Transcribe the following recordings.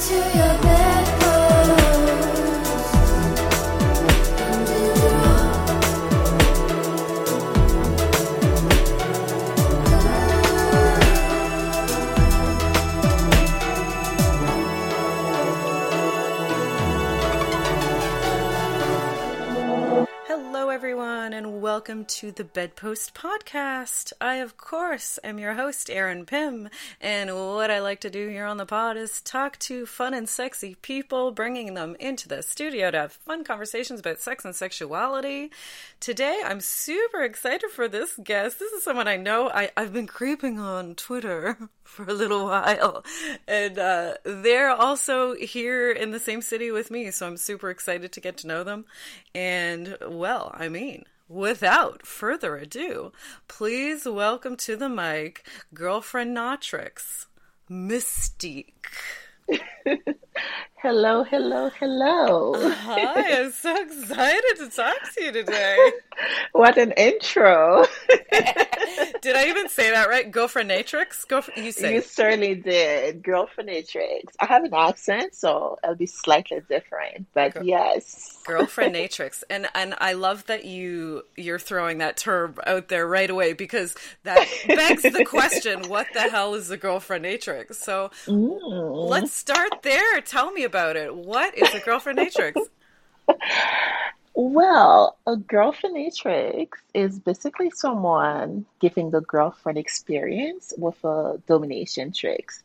to your bed. Welcome to the Bedpost Podcast. I, of course, am your host, Erin Pym, and what I like to do here on the pod is talk to fun and sexy people, bringing them into the studio to have fun conversations about sex and sexuality. Today, I'm super excited for this guest. This is someone I know I, I've been creeping on Twitter for a little while, and uh, they're also here in the same city with me, so I'm super excited to get to know them. And, well, I mean, without further ado, please welcome to the mic girlfriendatrix, Mystique. hello, hello, hello. Hi, I'm so excited to talk to you today. what an intro. did I even say that right? Girlfriendatrix? Go for, you say. You certainly did. Girlfriendatrix. I have an accent, so it'll be slightly different, but Girl- yes. Girlfriend Natrix. And and I love that you you're throwing that term out there right away because that begs the question, what the hell is a girlfriendatrix? So mm. let's start there. Tell me about it. What is a girlfriendatrix? Well, a girlfriendatrix is basically someone giving the girlfriend experience with a domination tricks,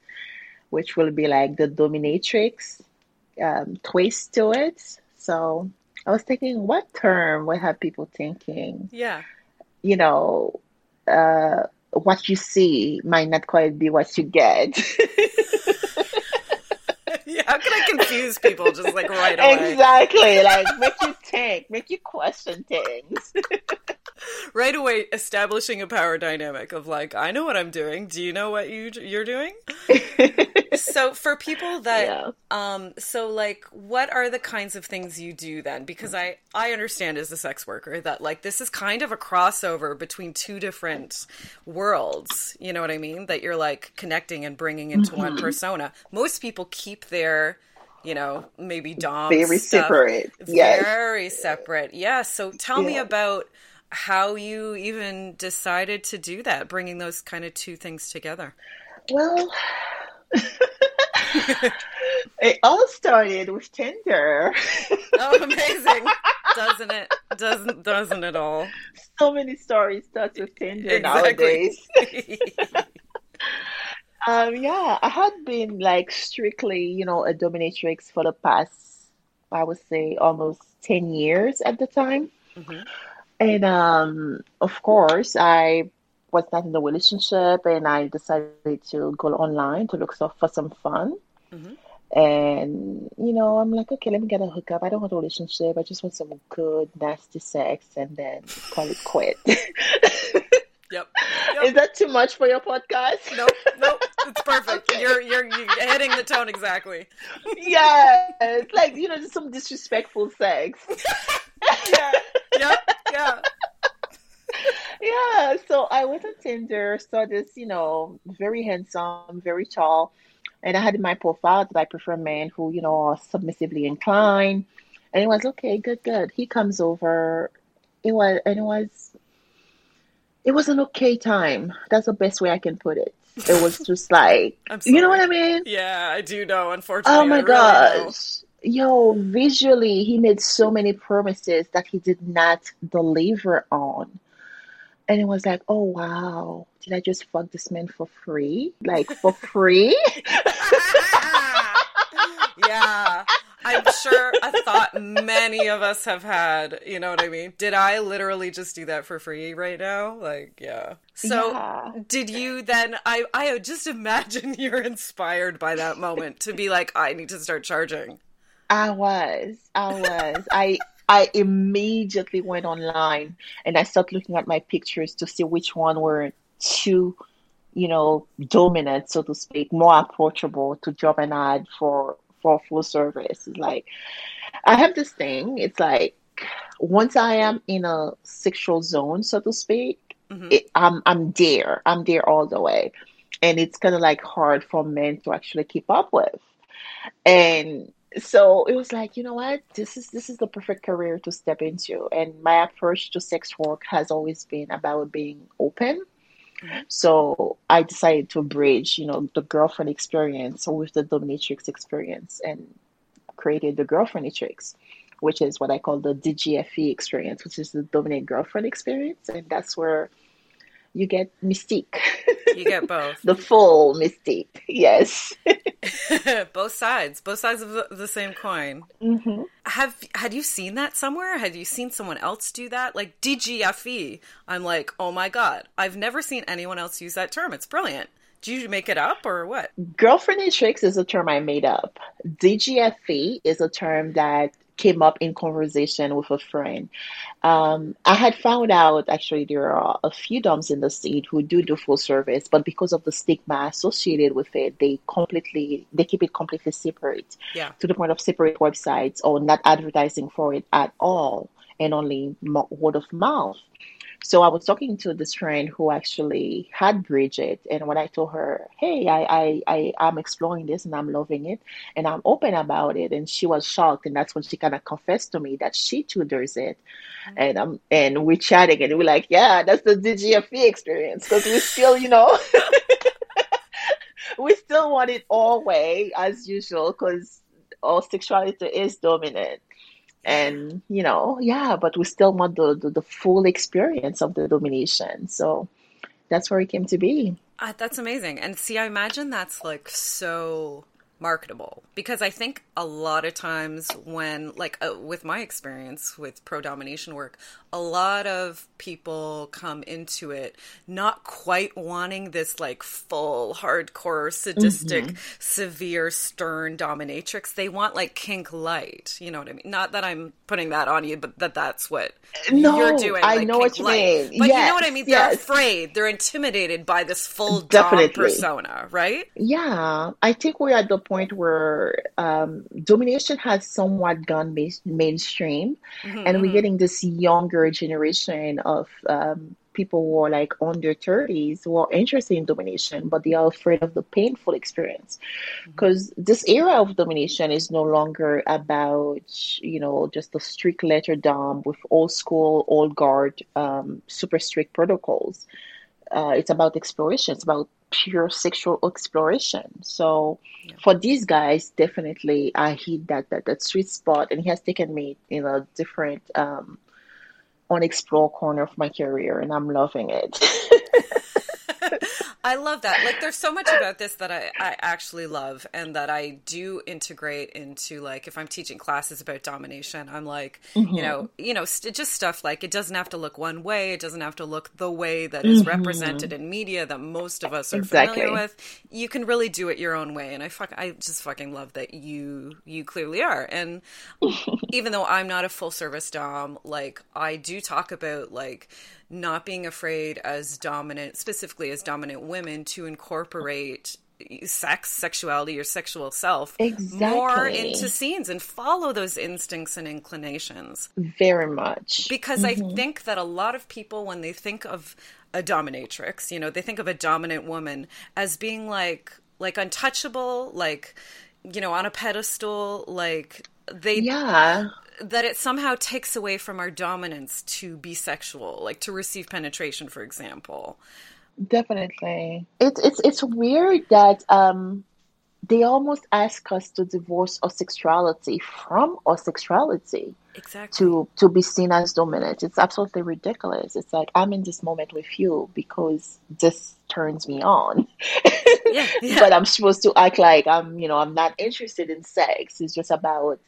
which will be like the dominatrix um, twist to it. So I was thinking, what term would have people thinking? Yeah. You know, uh, what you see might not quite be what you get. yeah, how can I confuse people just like right away? Exactly. Like make you think, make you question things. right away establishing a power dynamic of like, I know what I'm doing. Do you know what you you're doing? so for people that yeah. um so like what are the kinds of things you do then because i i understand as a sex worker that like this is kind of a crossover between two different worlds you know what i mean that you're like connecting and bringing into mm-hmm. one persona most people keep their you know maybe dom very stuff, separate yes. very separate yeah so tell yeah. me about how you even decided to do that bringing those kind of two things together well it all started with Tinder. oh, amazing! Doesn't it? Doesn't doesn't it all? So many stories start with Tinder exactly. nowadays. um, yeah, I had been like strictly, you know, a dominatrix for the past, I would say, almost ten years at the time. Mm-hmm. And um, of course, I was not in a relationship and I decided to go online to look for some fun. Mm-hmm. And, you know, I'm like, okay, let me get a hookup. I don't want a relationship. I just want some good, nasty sex and then call it quit. Yep. yep. Is that too much for your podcast? Nope, nope. It's perfect. okay. You're, you're you're hitting the tone exactly. yeah, it's like you know, just some disrespectful sex. yeah. Yep. Yeah yeah, so I went on Tinder, saw this, you know, very handsome, very tall, and I had in my profile that I prefer men who, you know, are submissively inclined. And it was okay, good, good. He comes over. It was, and it was, it was an okay time. That's the best way I can put it. It was just like, you know what I mean? Yeah, I do know. Oh unfortunately, oh my gosh. Yo, visually, he made so many promises that he did not deliver on and it was like, oh wow, did I just fuck this man for free? Like for free? yeah. I'm sure a thought many of us have had. You know what I mean? Did I literally just do that for free right now? Like, yeah. So, yeah. did you then? I I just imagine you're inspired by that moment to be like, I need to start charging. I was. I was. I I immediately went online and I started looking at my pictures to see which one were too, you know, dominant, so to speak, more approachable to job an ad for for full service. It's like I have this thing. It's like once I am in a sexual zone, so to speak, mm-hmm. it, I'm I'm there. I'm there all the way, and it's kind of like hard for men to actually keep up with. And so it was like, you know what, this is this is the perfect career to step into. And my approach to sex work has always been about being open. Mm-hmm. So I decided to bridge, you know, the girlfriend experience with the dominatrix experience and created the girlfriendatrix which is what I call the DGFE experience, which is the dominant girlfriend experience. And that's where you get mystique. You get both. the full mystique, yes. both sides, both sides of the, same coin. Mm-hmm. Have had you seen that somewhere? Had you seen someone else do that? Like DGFE. I'm like, oh my god, I've never seen anyone else use that term. It's brilliant. Did you make it up or what? Girlfriendatrix is a term I made up. DGFE is a term that came up in conversation with a friend. Um, I had found out actually there are a few DOMs in the state who do do full service, but because of the stigma associated with it, they completely they keep it completely separate. Yeah. To the point of separate websites or not advertising for it at all, and only word of mouth. So I was talking to this friend who actually had Bridget, and when I told her, "Hey, I, I, I I'm exploring this and I'm loving it, and I'm open about it," and she was shocked, and that's when she kind of confessed to me that she too does it, mm-hmm. and um, and we're chatting, and we're like, "Yeah, that's the DGFE experience," because we still, you know. we still want it all way as usual because all sexuality is dominant and you know yeah but we still want the, the, the full experience of the domination. So that's where it came to be. Uh, that's amazing. And see i imagine that's like so marketable. Because I think a lot of times when like uh, with my experience with pro domination work a lot of people come into it not quite wanting this like full hardcore sadistic mm-hmm. severe stern dominatrix. They want like kink light. You know what I mean? Not that I'm putting that on you but that that's what no, you're doing I know what you light. mean. But yes, you know what I mean? They're afraid. They're intimidated by this full Definitely. dom persona right? Yeah. I think we're at the point where um, domination has somewhat gone main- mainstream, mm-hmm, and we're getting this younger generation of um, people who are like under 30s who are interested in domination, but they are afraid of the painful experience. Because mm-hmm. this era of domination is no longer about, you know, just a strict leather dom with old school, old guard, um, super strict protocols. Uh, it's about exploration. It's about pure sexual exploration. So yeah. for these guys, definitely I hit that, that that sweet spot, and he has taken me in a different um, unexplored corner of my career, and I'm loving it. I love that. Like, there's so much about this that I, I actually love and that I do integrate into, like, if I'm teaching classes about domination, I'm like, mm-hmm. you know, you know, st- just stuff like it doesn't have to look one way. It doesn't have to look the way that is mm-hmm. represented in media that most of us are exactly. familiar with. You can really do it your own way. And I fuck, I just fucking love that you, you clearly are. And even though I'm not a full service dom, like, I do talk about, like, not being afraid as dominant, specifically as dominant women, to incorporate sex, sexuality, your sexual self exactly. more into scenes and follow those instincts and inclinations. Very much. Because mm-hmm. I think that a lot of people, when they think of a dominatrix, you know, they think of a dominant woman as being like like untouchable, like you know, on a pedestal, like they yeah that it somehow takes away from our dominance to be sexual, like to receive penetration, for example. Definitely, it's it's it's weird that um, they almost ask us to divorce our sexuality from our sexuality. Exactly. To to be seen as dominant, it's absolutely ridiculous. It's like I'm in this moment with you because this turns me on. yeah, yeah. but I'm supposed to act like I'm, you know, I'm not interested in sex. It's just about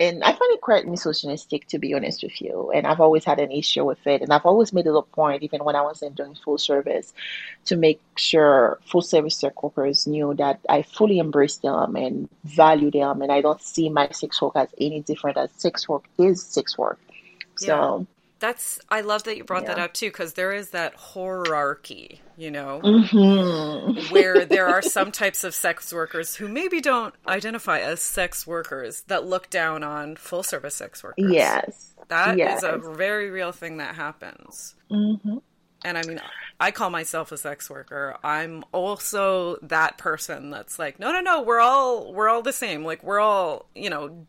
and I find it quite misogynistic to be honest with you. And I've always had an issue with it. And I've always made it a point, even when I wasn't doing full service, to make sure full service workers knew that I fully embrace them and value them. And I don't see my sex work as any different as sex work is sex work. So that's I love that you brought yeah. that up too because there is that hierarchy, you know, mm-hmm. where there are some types of sex workers who maybe don't identify as sex workers that look down on full service sex workers. Yes. That Yes. is a very real thing that happens. hmm And I mean, I call myself a sex worker. I'm also that person that's like, no, no, no, we're all we're all the same. Like we're all, you know,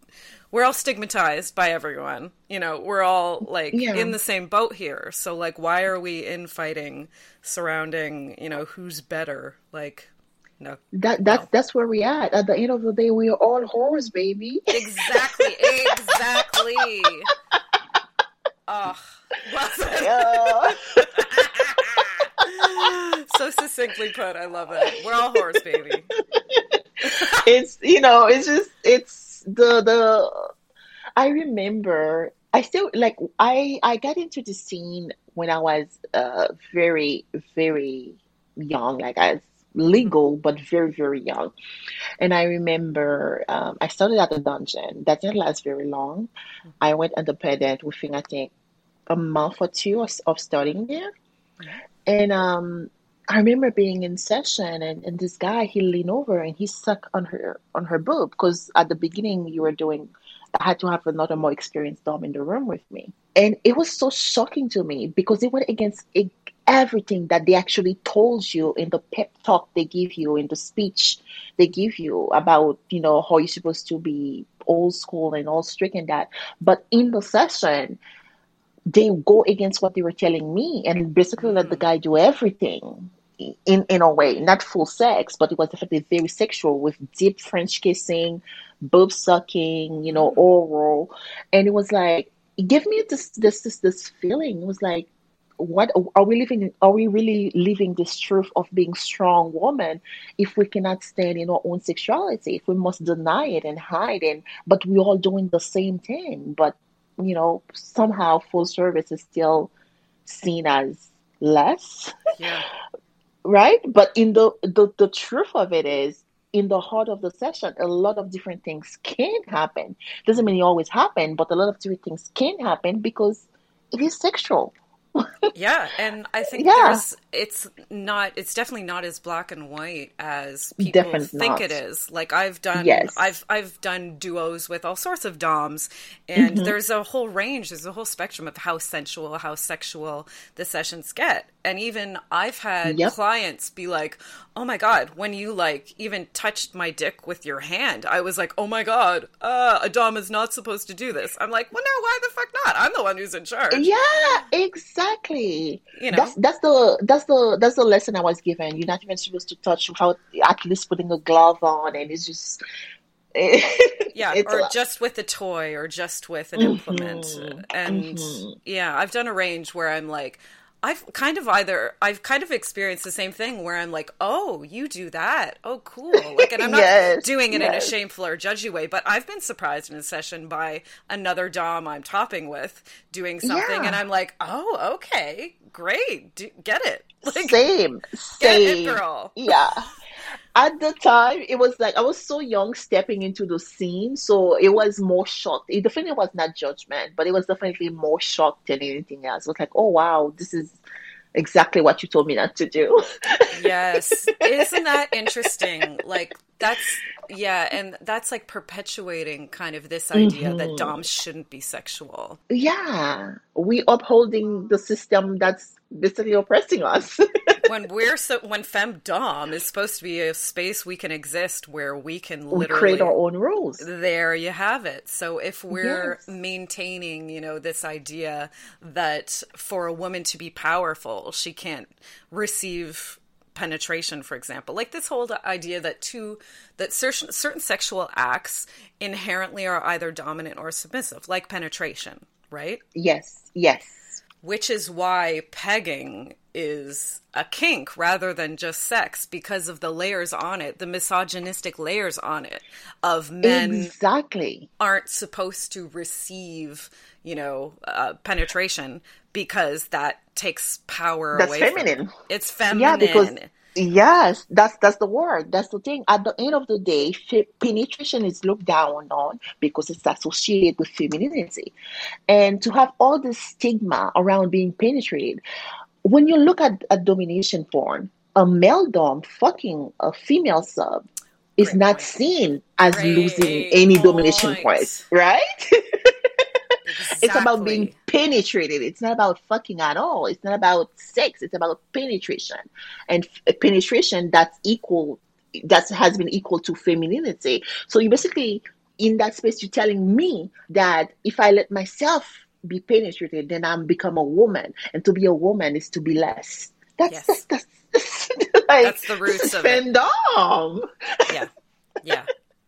we're all stigmatized by everyone. You know, we're all like Yeah. in the same boat here. So like, why are we infighting surrounding, you know, who's better? Like, no, That that's No. that's where we at. At the end of the day, we are all whores, baby. exactly, exactly. Oh. Yeah. so succinctly put. I love it. We're all whores, baby. it's you know it's just it's the the i remember i still like i i got into the scene when i was uh very very young like i was legal but very very young. And i remember um, i started at the dungeon. That didn't last very long. I went independent within i think a month or two of, of starting there. And um I remember being in session and, and this guy he leaned over and he sucked on her on her boob because at the beginning you were doing I had to have another more experienced dom in the room with me. And it was so shocking to me because it went against e- everything that they actually told you in the pep talk they give you in the speech they give you about, you know, how you're supposed to be old school and all strict and that. But in the session, they go against what they were telling me and basically let the mm-hmm. guy do everything in in a way not full sex but it was definitely very sexual with deep french kissing boob sucking you know mm-hmm. oral. And it was like it gave me this this this, this feeling. It was like what are we living are we really living this truth of being strong woman if we cannot stand in our own sexuality if we must deny it and hide it? But we're all doing the same thing. But you know somehow full service is still seen as less. Yeah. Right? But in the, the the truth of it is in the heart of the session a lot of different things can happen. Doesn't mean it always happen but a lot of different things can happen because it is sexual. Yeah, and I think Yeah. there's it's not it's definitely not as black and white as people Definitely think not. it is. Like I've done Yes. I've I've done duos with all sorts of doms and Mm-hmm. there's a whole range, there's a whole spectrum of how sensual, how sexual the sessions get. And even I've had Yep. clients be like, "Oh my god, when you like even touched my dick with your hand, I was like, "Oh my god, uh, a dom is not supposed to do this." I'm like, "Well, no, why the fuck not? I'm the one who's in charge." yeah exactly You know? that's that's the that's the that's the lesson i was given. You're not even supposed to touch without at least putting a glove on and it's just yeah or just with a toy or just with an implement. Mhm, and mhm. yeah i've done a range where i'm like i've kind of either i've kind of experienced the same thing where i'm like oh you do that? Oh cool. Like and i'm not doing it in a shameful or judgy way but i've been surprised in a session by another dom i'm topping with doing something Yeah. and i'm like oh okay great. Do, get it. Like same get it same. girl. Yeah at the time it was like i was so young stepping into the scene so it was more shocked it definitely was not judgment but it was definitely more shocked than anything else it was like oh wow this is exactly what you told me not to do Yes. Isn't that interesting? Like that's yeah, and that's like perpetuating kind of this idea that Mhm. doms shouldn't be sexual. yeah we upholding the system that's basically oppressing us When we're so when femdom is supposed to be a space we can exist where we can we literally create our own rules there you have it. So if we're Yes. maintaining, you know, this idea that for a woman to be powerful, she can't receive penetration, for example. Like this whole idea that two that certain certain sexual acts inherently are either dominant or submissive, like penetration, right? yes yes Which is why pegging is a kink rather than just sex because of the layers on it, the misogynistic layers on it of men exactly aren't supposed to receive, you know, uh, penetration because that takes power That's away. from feminine. them. It's feminine. Yeah, because yes, that's that's the word. That's the thing. At the end of the day, fe- penetration is looked down on because it's associated with femininity, and to have all this stigma around being penetrated. When you look at, at domination porn, a male dom fucking a female sub is Great not point. seen as Great losing any domination points, right? Exactly. It's about being penetrated. It's not about fucking at all. It's not about sex. It's about penetration. And f- penetration that's equal that has been equal to femininity. So you basically in that space you're telling me that if I let myself be penetrated, then I'm become a woman. And to be a woman is to be less. That's Yes. that's, that's, like, That's the roots of it. yeah yeah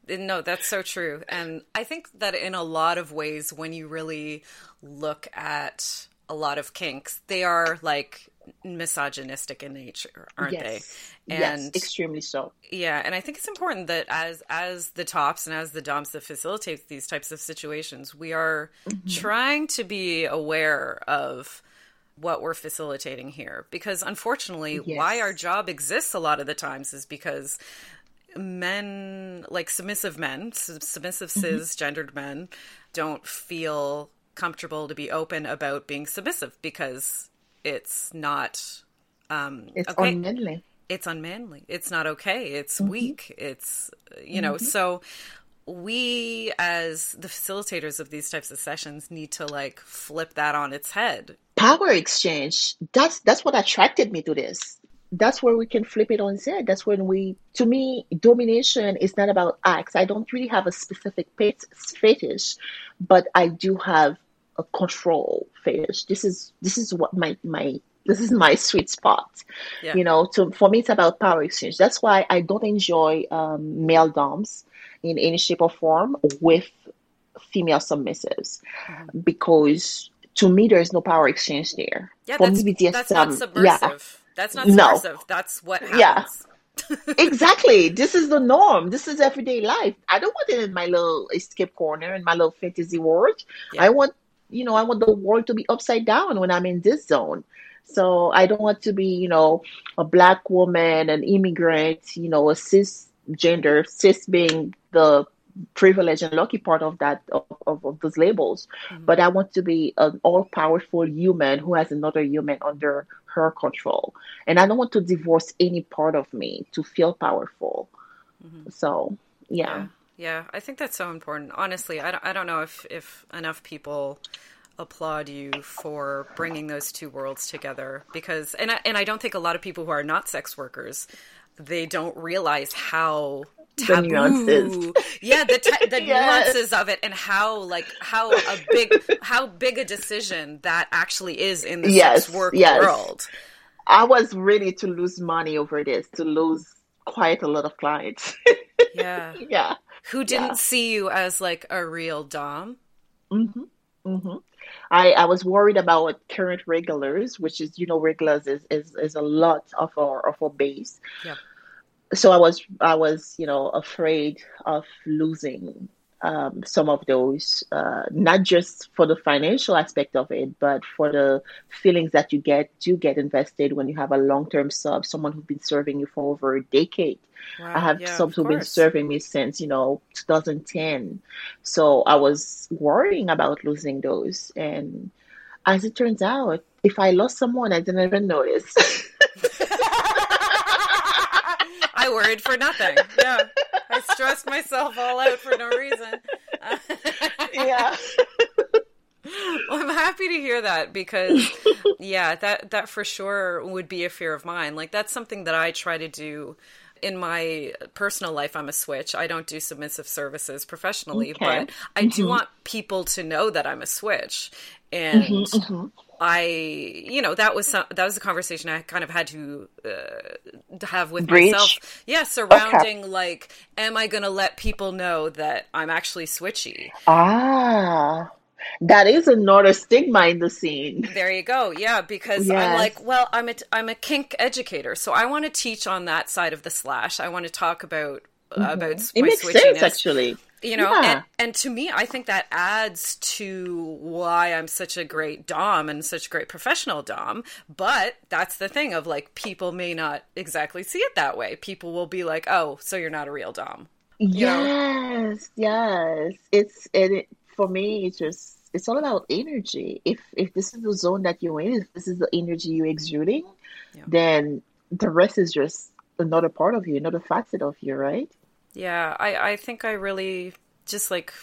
no that's so true and i think that in a lot of ways when you really look at a lot of kinks they are like misogynistic in nature aren't Yes. they yes, and extremely so. yeah and i think it's important that as as the tops and as the doms that facilitate these types of situations we are Mm-hmm. trying to be aware of what we're facilitating here because unfortunately why our job exists a lot of the times is because men like submissive men submissive Mm-hmm. cisgendered men don't feel comfortable to be open about being submissive because it's not um It's okay. unmanly. it's unmanly. It's not okay. It's Mm-hmm. weak. It's you know so we as the facilitators of these types of sessions need to like flip that on its head. Power exchange that's that's what attracted me to this. That's where we can flip it on its head. That's when we to me domination is not about acts. I don't really have a specific fet- fetish but i do have a control fetish this is this is what my my this is my sweet spot Yeah. you know to for me it's about power exchange that's why i don't enjoy um, male doms in any shape or form with female submissives because to me there is no power exchange there. yeah For that's, me, BDSM, that's not yeah, that's not No. subversive that's what happens Yeah. exactly. This is the norm. This is everyday life. I don't want it in my little escape corner in my little fantasy world. Yeah. I want, you know, I want the world to be upside down when I'm in this zone. So I don't want to be, you know, a black woman, an immigrant, you know, a cisgender, cis being the privileged and lucky part of that of, of, of those labels. Mm-hmm. But I want to be an all powerful human who has another human under her control. And I don't want to divorce any part of me to feel powerful. Mm-hmm. So yeah. Yeah, I think that's so important. Honestly, I don't, I don't know if, if enough people applaud you for bringing those two worlds together because and I, and I don't think a lot of people who are not sex workers they don't realize how taboo nuances. yeah the ta- the Yes. nuances of it and how like how a big how big a decision that actually is in the Yes, sex work yes. world I was ready to lose money over this, to lose quite a lot of clients. yeah yeah. Who didn't Yeah. see you as like a real dom hmm hmm I, I was worried about current regulars, which is, you know, regulars is, is, is a lot of our of our base. Yeah. So I was I was, you know, afraid of losing um, some of those, uh, not just for the financial aspect of it, but for the feelings that you get do get invested when you have a long term sub, someone who's been serving you for over a decade. wow. I have yeah, subs who've been serving me since, you know, 2010. So I was worrying about losing those. And as it turns out, if I lost someone, I didn't even notice. I worried for nothing. Yeah. I stressed myself all out for no reason. yeah. Well, I'm happy to hear that because yeah, that that for sure would be a fear of mine. Like that's something that I try to do in my personal life. I'm a switch. I don't do submissive services professionally, Okay. but I do mm-hmm. want people to know that I'm a switch. Mm-hmm, and mm-hmm. I, you know, that was some, that was a conversation I kind of had to uh, to have with Breach? myself. Yeah, surrounding like, am I going to let people know that I'm actually switchy? Ah, that is another stigma in the scene. There you go. Yeah, because I'm like, well, I'm a I'm a kink educator, so I want to teach on that side of the slash. I want to talk about about Mm-hmm. It my makes switchiness. sense, actually. You know, Yeah. and, and to me, I think that adds to why I'm such a great dom and such a great professional dom. But that's the thing of like people may not exactly see it that way. People will be like, "Oh, so you're not a real dom." know? Yes, yes. It's and it, for me. It's just it's all about energy. If if this is the zone that you're in, if this is the energy you're exuding, Yeah. then the rest is just another part of you, another facet of you, right? Yeah, I, I think I really just like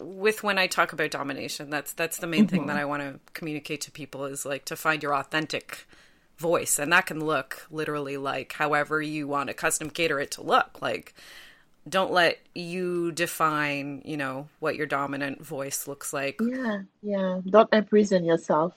with when I talk about domination, that's that's the main mm-hmm. thing that I want to communicate to people is like to find your authentic voice, and that can look literally like however you want to custom cater it to look. Like, don't let you define, you know, what your dominant voice looks like. Yeah, yeah. Don't imprison yourself.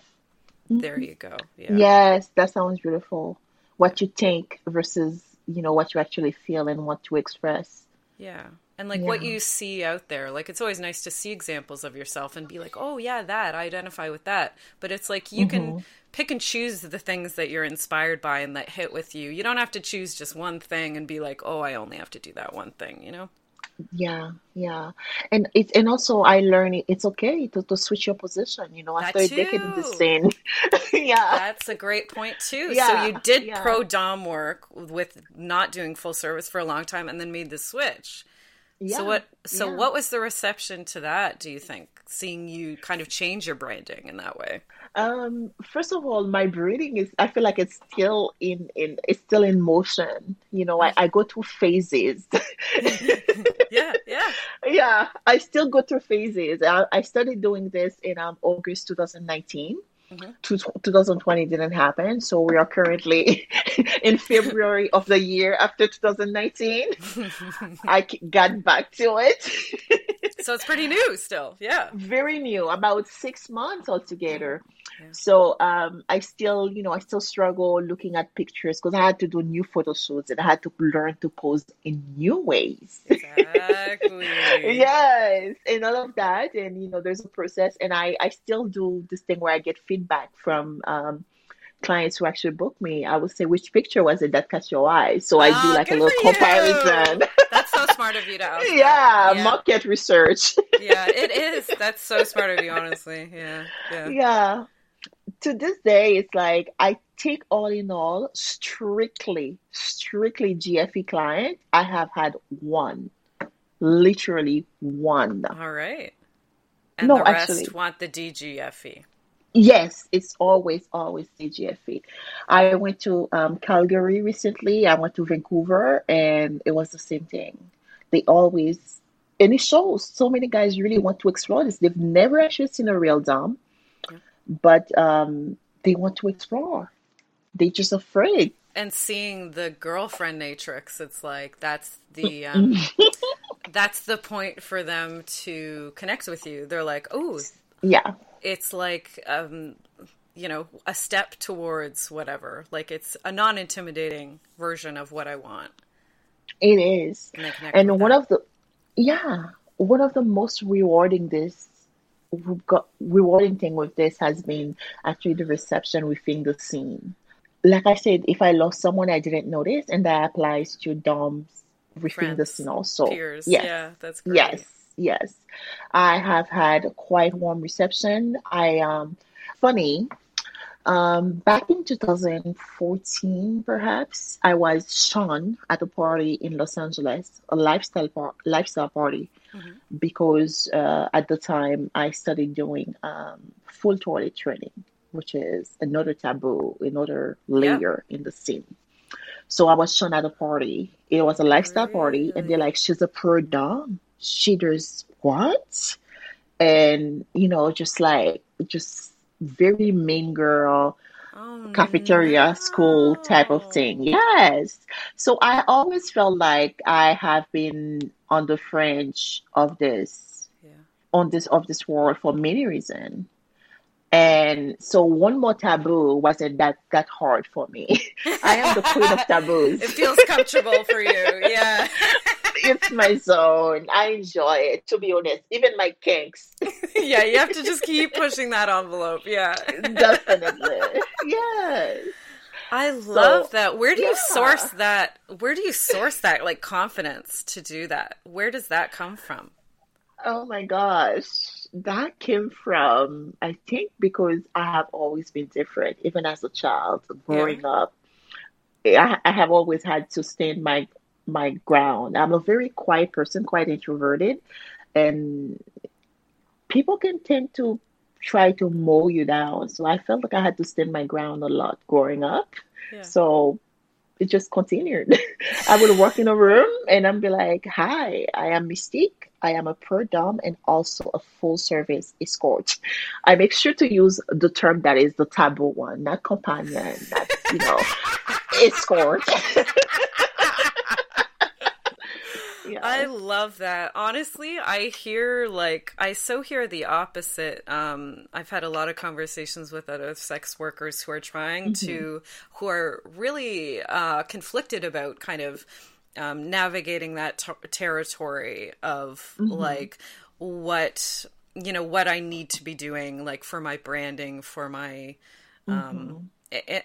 There you go. Yeah. Yes, that sounds beautiful. What you think versus you know what you actually feel and want to express. Yeah and like yeah. what you see out there like it's always nice to see examples of yourself and be like oh yeah that i identify with that but it's like you mm-hmm. can pick and choose the things that you're inspired by and that hit with you you don't have to choose just one thing and be like oh i only have to do that one thing you know yeah yeah. And it's and also i learned it's okay to, to switch your position you know after a decade in the scene. Yeah. That's a great point too. Yeah, so you did yeah. pro dom work with not doing full service for a long time and then made the switch yeah, so what so yeah. what was the reception to that, do you think? Seeing you kind of change your branding in that way? Um, first of all, my branding is I feel like it's still in, in it's still in motion. You know, I, I go through phases. yeah, yeah. Yeah. I still go through phases. I, I started doing this in um, August 2019. Mm-hmm. 2020 didn't happen, so we are currently in February of the year after 2019. I got back to it. so it's pretty new still, yeah. Very new, about six months altogether. Yeah. So um, I still, you know, I still struggle looking at pictures because I had to do new photo shoots and I had to learn to pose in new ways. Exactly. yes, and all of that, and you know, there's a process, and I I still do this thing where I get feedback from. Um, clients who actually book me, I would say, which picture was it that caught your eye? So I oh, do ah, like a little comparison. That's so smart of you to ask. Yeah, yeah, market research. yeah, it is. That's so smart of you, honestly. Yeah, yeah. Yeah to this day, it's like I take all in all, strictly, strictly GFE client. I have had one, literally one. All right. And no, the rest actually, want the DGFE. Yes, it's always, always DGFE. I went to um, Calgary recently. I went to Vancouver, and it was the same thing. They always, and it shows so many guys really want to explore this. They've never actually seen a real dom but um, they want to explore. They're just afraid. And seeing the girlfriendatrix, it's like that's the um, that's the point for them to connect with you. They're like, oh, yeah, it's like um, you know a step towards whatever. Like it's a non-intimidating version of what I want. It is, and, and one that. of the yeah, one of the most rewarding this rewarding thing with this has been actually the reception within the scene. Like I said, if I lost someone I didn't notice, and that applies to DOMs within Friends, the scene also. Peers. Yes. Yeah, that's great. Yes, yes. I have had quite warm reception. I um funny. Um, back in 2014, perhaps, I was shown at a party in Los Angeles, a lifestyle par- lifestyle party, mm-hmm. because uh, at the time I started doing um, full toilet training, which is another taboo, another layer yeah. in the scene. So I was shown at a party. It was a lifestyle really? party, and they're like, "She's a pro dom. She does what?" And you know, just like just very mean girl. Oh, cafeteria no. school type of thing. Yes. So I always felt like I have been on the fringe of this, yeah. on this of this world for many reasons. And so one more taboo wasn't that that hard for me. I am the queen of taboos. it feels comfortable for you, yeah. it's my zone. I enjoy it, to be honest. Even my kinks. yeah, you have to just keep pushing that envelope. Yeah. Definitely. Yes. I love so, that. Where do yeah. you source that? Where do you source that like confidence to do that? Where does that come from? Oh my gosh. That came from I think because I have always been different even as a child growing yeah. up. I, I have always had to stand my my ground. I'm a very quiet person, quite introverted, and people can tend to try to mow you down. So I felt like I had to stand my ground a lot growing up. Yeah. So it just continued. I would walk in a room and I'd be like, "Hi, I am Mystique. I am a pro dom and also a full service escort." I make sure to use the term that is the taboo one, not companion, not you know, escort. I love that. Honestly, I hear like I so hear the opposite. Um, I've had a lot of conversations with other sex workers who are trying mm-hmm. to, who are really uh, conflicted about kind of um, navigating that t- territory of mm-hmm. like what you know what I need to be doing, like for my branding, for my um, mm-hmm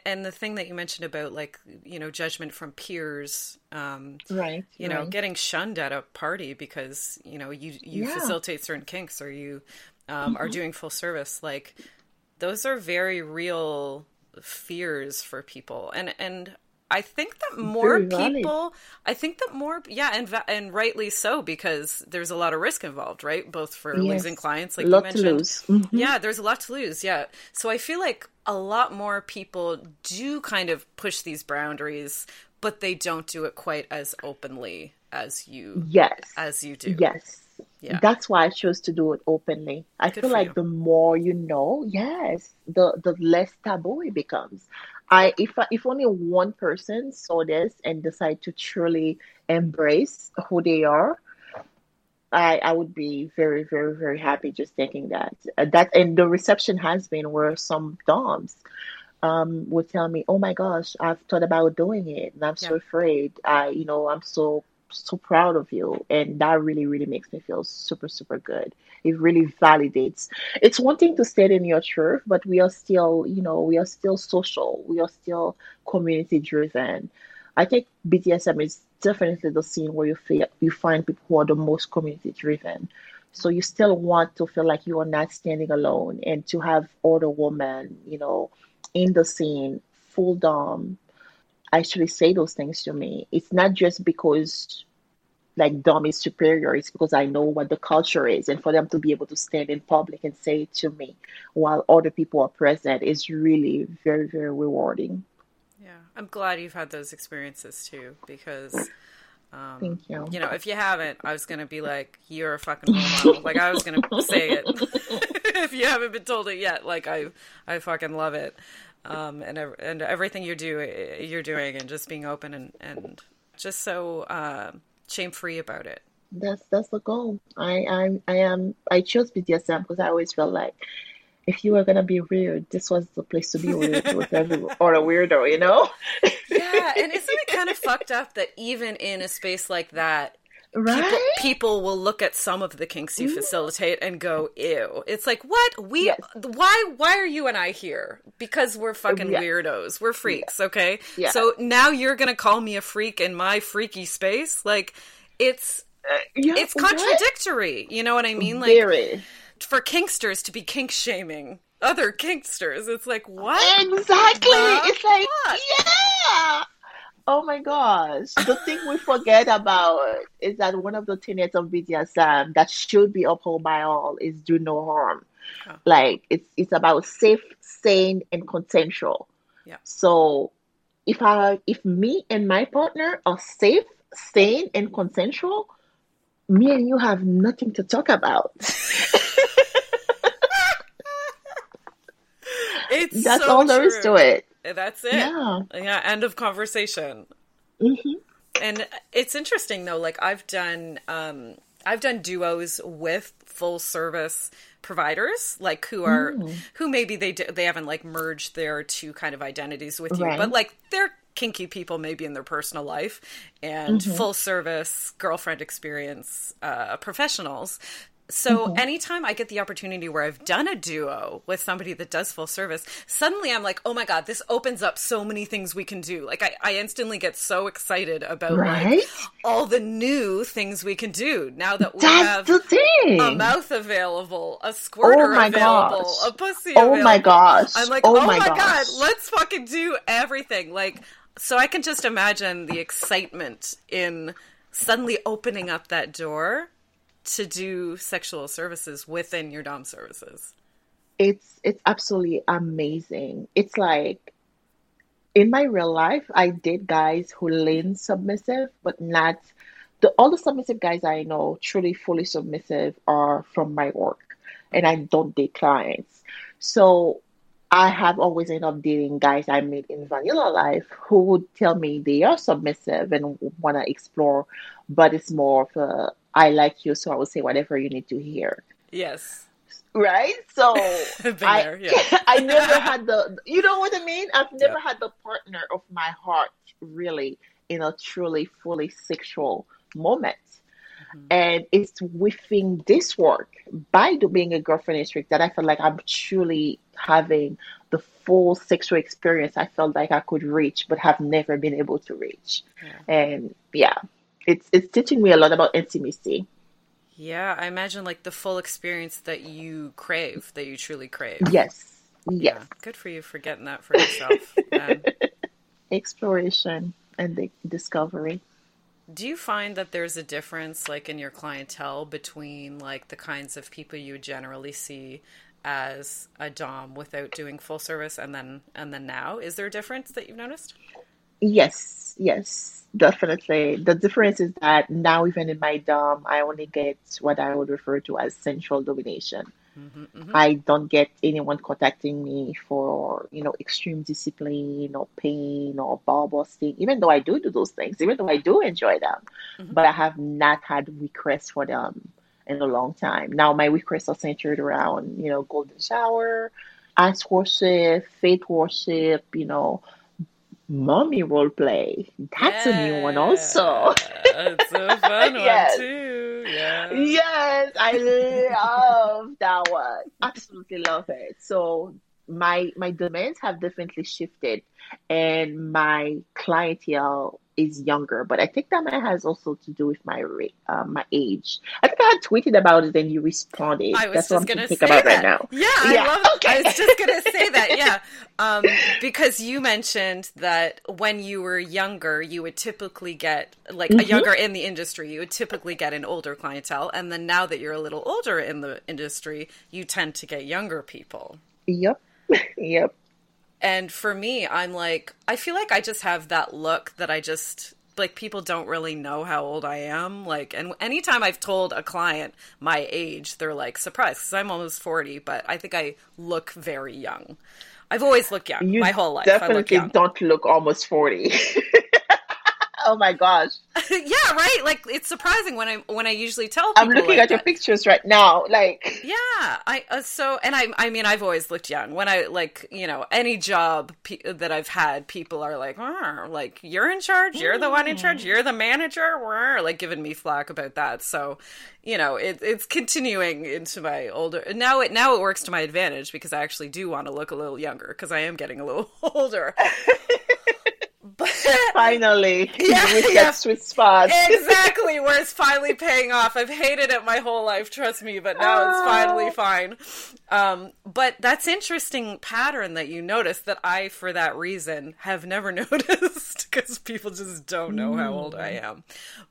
and the thing that you mentioned about like you know judgment from peers um right you know getting shunned at a party because you know you you yeah. facilitate certain kinks or you um, mm-hmm. are doing full service like those are very real fears for people and and I think that more people, I think that more, yeah, and and rightly so because there's a lot of risk involved, right? Both for yes. losing clients, like you mentioned. Mm-hmm. Yeah, there's a lot to lose. Yeah, so I feel like a lot more people do kind of push these boundaries, but they don't do it quite as openly as you. Yes, as you do. Yes. Yeah. That's why I chose to do it openly. I Good feel like you. the more you know, yes, the the less taboo it becomes. I if if only one person saw this and decide to truly embrace who they are, I I would be very very very happy just thinking that uh, that and the reception has been where some DOMs um would tell me, "Oh my gosh, I've thought about doing it and I'm yeah. so afraid. I you know I'm so so proud of you," and that really really makes me feel super super good it really validates. It's one thing to stay in your truth, but we are still, you know, we are still social. We are still community driven. I think BDSM is definitely the scene where you feel you find people who are the most community driven. So you still want to feel like you are not standing alone and to have other women, you know, in the scene, full dom, actually say those things to me. It's not just because like Dom is superior. It's because I know what the culture is, and for them to be able to stand in public and say it to me while other people are present is really very, very rewarding. Yeah, I'm glad you've had those experiences too, because. Um, Thank you. You know, if you haven't, I was gonna be like, "You're a fucking role model." like I was gonna say it. if you haven't been told it yet, like I, I fucking love it, um, and and everything you do, you're doing, and just being open and and just so uh, shame free about it. That's that's the goal. I I I am I chose BDSM because I always felt like if you were gonna be weird, this was the place to be weird with everyone or a weirdo, you know? yeah, and isn't it kind of fucked up that even in a space like that, Right? People, people, will look at some of the kinks you mm-hmm. facilitate and go, "Ew!" It's like, what? We yes. why? Why are you and I here? Because we're fucking yeah. weirdos. We're freaks, yeah. okay? Yeah. So now you're gonna call me a freak in my freaky space? Like, it's uh, yeah, it's contradictory. What? You know what I mean? Like, Very. for kinksters to be kink shaming other kinksters, it's like what? Exactly. it's like, yeah. Oh my gosh. The thing we forget about is that one of the tenets of BDSM that should be upheld by all is do no harm. Oh. Like it's it's about safe, sane, and consensual. Yeah. So if I if me and my partner are safe, sane, and consensual, me and you have nothing to talk about. it's That's so all there is to it. That's it. Yeah. Yeah. End of conversation. Mm-hmm. And it's interesting though. Like I've done, um, I've done duos with full service providers, like who are mm. who maybe they do, they haven't like merged their two kind of identities with you, right. but like they're kinky people maybe in their personal life and mm-hmm. full service girlfriend experience uh, professionals so mm-hmm. anytime I get the opportunity where I've done a duo with somebody that does full service, suddenly I'm like, oh my God, this opens up so many things we can do. Like I, I instantly get so excited about right? like all the new things we can do now that we That's have a mouth available, a squirter oh available, gosh. a pussy available. Oh my gosh. I'm like, oh, oh my, my God, let's fucking do everything. Like, so I can just imagine the excitement in suddenly opening up that door to do sexual services within your dom services it's it's absolutely amazing it's like in my real life, I date guys who lean submissive, but not the all the submissive guys I know truly fully submissive are from my work, and I don't date clients. So I have always ended up dating guys I met in vanilla life who would tell me they are submissive and want to explore, but it's more of a I like you, so I will say whatever you need to hear. Yes. Right? So I, there, yeah. I never had the, you know what I mean? I've never had the partner of my heart really in a truly, fully sexual moment. Mm-hmm. And it's within this work, by being a girlfriendatrix, that I feel like I'm truly having the full sexual experience I felt like I could reach, but have never been able to reach. Yeah. And yeah, it's it's teaching me a lot about intimacy. Yeah, I imagine like the full experience that you crave, that you truly crave. Yes, yes, Yeah. Good for you for getting that for yourself. Um, exploration and the discovery. do you find that there's a difference like in your clientele between like the kinds of people you generally see as a dom without doing full service and then and then now? Is there a difference that you've noticed? Yes, yes, definitely. The difference is that now, even in my dom, I only get what I would refer to as sensual domination. Mm-hmm, mm-hmm. I don't get anyone contacting me for, you know, extreme discipline or pain or ball busting, even though I do do those things, even though I do enjoy them. Mm-hmm. But I have not had requests for them in a long time. Now my requests are centered around, you know, golden shower, ice worship, faith worship, you know, mommy role play. That's a new one also. It's a fun Yes. one too. Yeah. Yes, I love that one. Absolutely love it. So my my domains have definitely shifted, and my clientele is younger. But I think that might has also to do with my uh, my age. I think I had tweeted about it, and you responded. I was That's just what I'm gonna thinking say about that. right now. Yeah, I love. love. I was just gonna say that. Yeah, um, because you mentioned that when you were younger, you would typically get like Mm-hmm. a younger in the industry. You would typically get an older clientele, and then now that you're a little older in the industry, you tend to get younger people. Yep, yep. And for me, I'm like, I feel like I just have that look that I just like people don't really know how old I am. Like, and anytime I've told a client my age, they're like surprised because I'm almost 40, but I think I look very young. I've always looked young You my whole life. I look young. don't look almost forty. oh my gosh. yeah, right. Like it's surprising when I when I usually tell people. I'm looking like at your pictures right now. Like, Yeah, I uh, so and I I mean I've always looked young. When I like you know any job pe- that I've had, people are like, "Ah, like you're in charge, you're the one in charge, you're the manager, Wah," like giving me flack about that. So, you know, it, it's continuing into my older now. It now it works to my advantage because I actually do want to look a little younger because I am getting a little older. But finally, Yeah, yeah. sweet spot. exactly where it's finally paying off. I've hated it my whole life, trust me, but now it's finally Oh. fine. Um, but that's interesting pattern that you noticed that I, for that reason, have never noticed because people just don't know how old I am.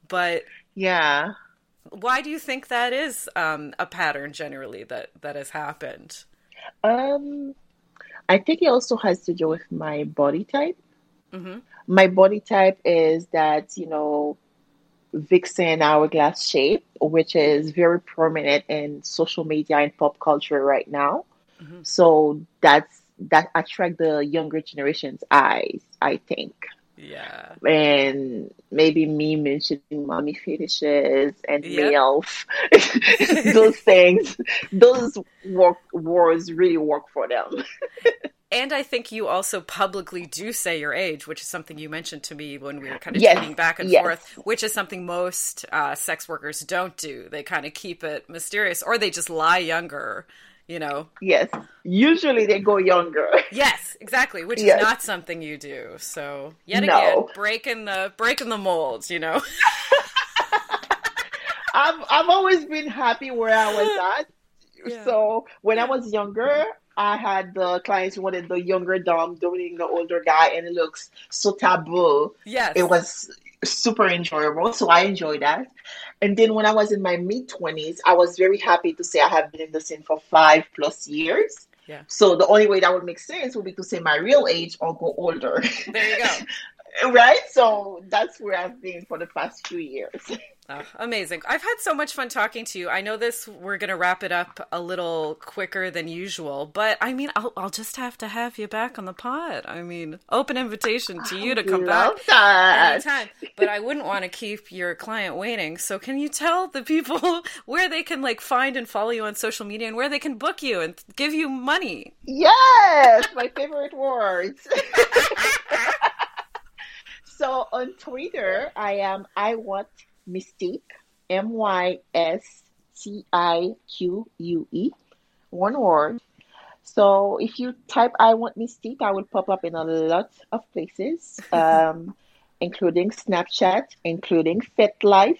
But Yeah. why do you think that is um, a pattern generally that that has happened? Um, I think it also has to do with my body type. hmm My body type is that, you know, vixen hourglass shape, which is very prominent in social media and pop culture right now. Mhm. So that's that attract the younger generation's eyes, I think. Yeah. and maybe me mentioning mommy fetishes and Yep. MILF, those things, those work words really work for them. And I think you also publicly do say your age, which is something you mentioned to me when we were kind of Yes, back and yes. forth, which is something most uh, sex workers don't do. They kind of keep it mysterious or they just lie younger, you know? Yes, usually they go younger. Yes, exactly, which Yes. is not something you do. So, yet No. again, breaking the breaking the molds, you know? I've I've always been happy where I was at. Yeah. So when I was younger, I had the clients who wanted the younger dom dominating the older guy, and it looks so taboo. yes. it was super enjoyable so i enjoyed that and then when i was in my mid 20s i was very happy to say i have been in the scene for five plus years Yeah. So the only way that would make sense would be to say my real age or go older. There you go. right? So that's where I've been for the past few years. Oh, amazing. I've had so much fun talking to you. I know this, we're going to wrap it up a little quicker than usual, but I mean, I'll, I'll just have to have you back on the pod. I mean, open invitation to you to come back that. anytime. But I wouldn't want to keep your client waiting. So can you tell the people where they can like find and follow you on social media and where they can book you and give you money? Yes, my favorite words. so on Twitter, I am I want Mystique, M Y S T I Q U E, one word. So if you type I want Mystique, I will pop up in a lot of places, um, including Snapchat, including FetLife,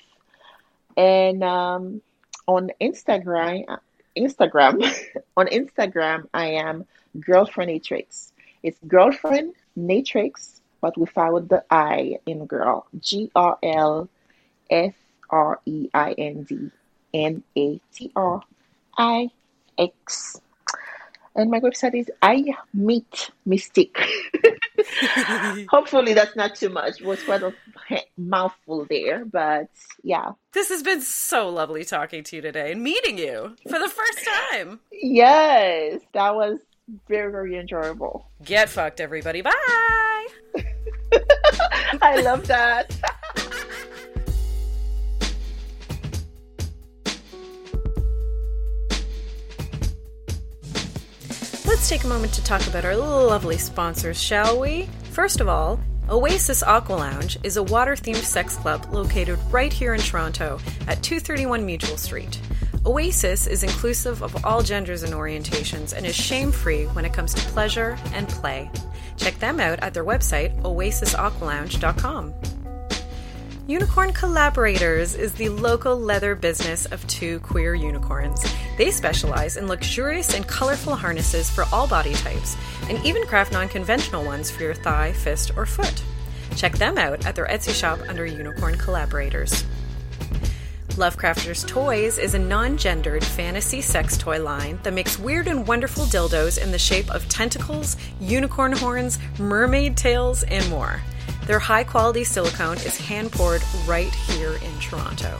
and um, on Instagram. Instagram, on Instagram, I am girlfriend Natrix. It's girlfriend Natrix, but without the I in girl. G R L F R E I N D N A T R I X. And my website is I Meet Mystique. Hopefully, that's not too much. It was quite a mouthful there, but yeah. This has been so lovely talking to you today and meeting you for the first time. Yes, that was very, very enjoyable. Get fucked, everybody. Bye. I love that. Let's take a moment to talk about our lovely sponsors, shall we? First of all, Oasis Aqua Lounge is a water themed sex club located right here in Toronto at 231 Mutual Street. Oasis is inclusive of all genders and orientations and is shame free when it comes to pleasure and play. Check them out at their website, oasisaqualounge.com. Unicorn Collaborators is the local leather business of two queer unicorns. They specialize in luxurious and colorful harnesses for all body types, and even craft non conventional ones for your thigh, fist, or foot. Check them out at their Etsy shop under Unicorn Collaborators. Lovecrafters Toys is a non gendered fantasy sex toy line that makes weird and wonderful dildos in the shape of tentacles, unicorn horns, mermaid tails, and more. Their high quality silicone is hand poured right here in Toronto.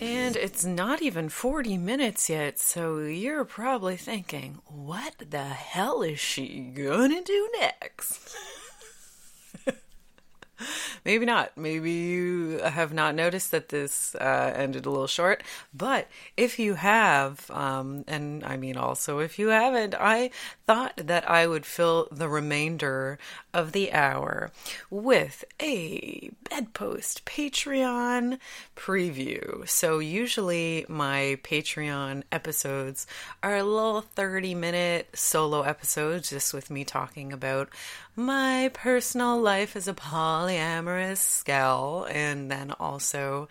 And it's not even 40 minutes yet, so you're probably thinking, what the hell is she gonna do next? Maybe not. Maybe you have not noticed that this uh, ended a little short. But if you have, um, and I mean also if you haven't, I thought that I would fill the remainder of the hour with a bedpost Patreon preview. So usually my Patreon episodes are a little 30 minute solo episodes just with me talking about my personal life as a polyamorous gal and then also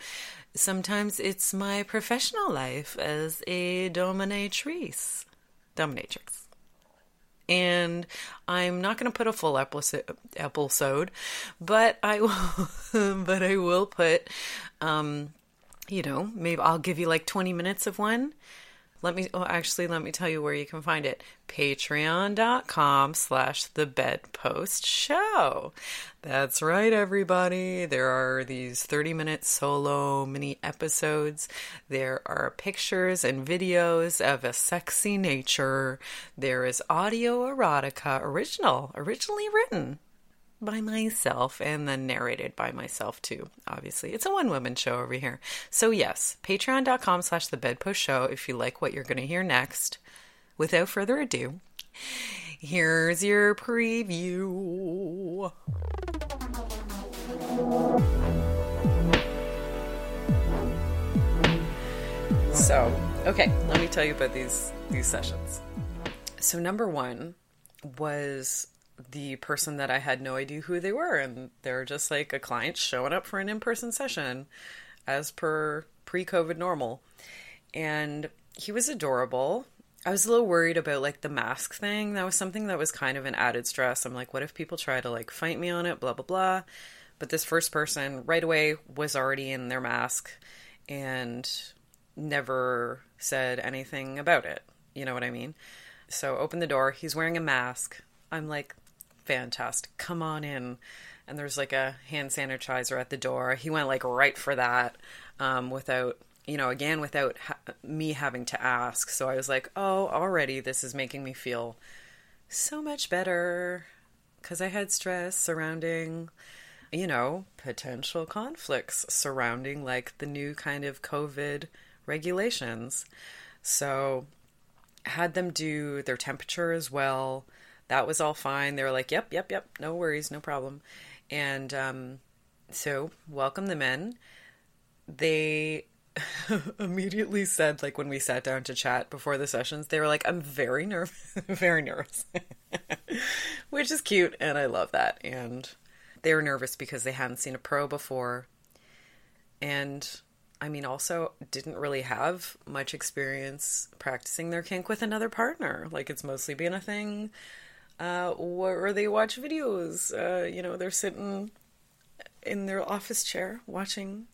sometimes it's my professional life as a dominatrix dominatrix and I'm not going to put a full episode, but I will, but I will put, um, you know, maybe I'll give you like 20 minutes of one. Let me, oh, actually, let me tell you where you can find it. Patreon.com slash the bedpost show. That's right, everybody. There are these 30 minute solo mini episodes. There are pictures and videos of a sexy nature. There is audio erotica, original, originally written by myself and then narrated by myself too obviously. It's a one woman show over here. So yes patreon.com slash the bedpost show if you like what you're going to hear next. Without further ado here's your preview. So okay let me tell you about these these sessions. So number one was the person that I had no idea who they were. And they're just like a client showing up for an in person session as per pre COVID normal. And he was adorable. I was a little worried about like the mask thing. That was something that was kind of an added stress. I'm like, what if people try to like fight me on it? Blah, blah, blah. But this first person right away was already in their mask and never said anything about it. You know what I mean? So open the door. He's wearing a mask. I'm like, fantastic. Come on in. And there's like a hand sanitizer at the door. He went like right for that um, without, you know, again, without ha- me having to ask. So I was like, oh, already this is making me feel so much better because I had stress surrounding, you know, potential conflicts surrounding like the new kind of COVID regulations. So had them do their temperature as well. That was all fine. They were like, "Yep, yep, yep, no worries, no problem." And um, so welcome them in. They immediately said, like when we sat down to chat before the sessions, they were like, "I'm very nervous, very nervous," which is cute, and I love that. And they were nervous because they hadn't seen a pro before, and I mean, also didn't really have much experience practicing their kink with another partner. Like it's mostly been a thing uh, where they watch videos. Uh, you know, they're sitting in their office chair watching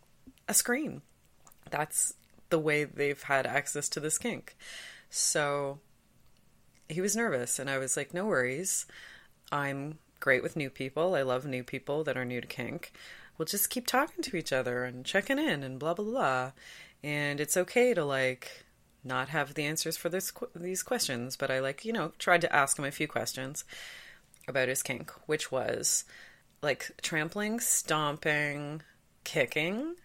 a screen. That's the way they've had access to this kink. So he was nervous, and I was like, no worries. I'm great with new people. I love new people that are new to kink we'll just keep talking to each other and checking in and blah blah blah. And it's okay to like not have the answers for this these questions, but I like you know tried to ask him a few questions about his kink, which was like trampling, stomping, kicking,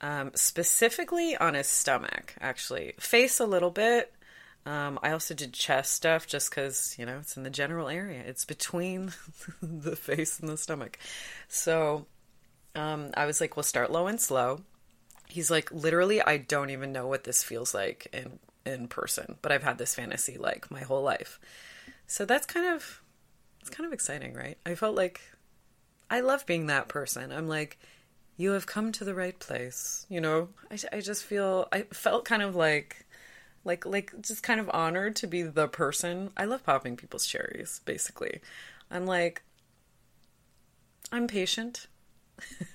um, specifically on his stomach. Actually, face a little bit. Um, I also did chest stuff just because, you know, it's in the general area. It's between the face and the stomach. So um, I was like, we'll start low and slow. He's like, literally, I don't even know what this feels like in in person, but I've had this fantasy like my whole life. So that's kind of it's kind of exciting, right? I felt like I love being that person. I'm like, you have come to the right place. You know, I, I just feel I felt kind of like like like just kind of honored to be the person. I love popping people's cherries. Basically, I'm like I'm patient.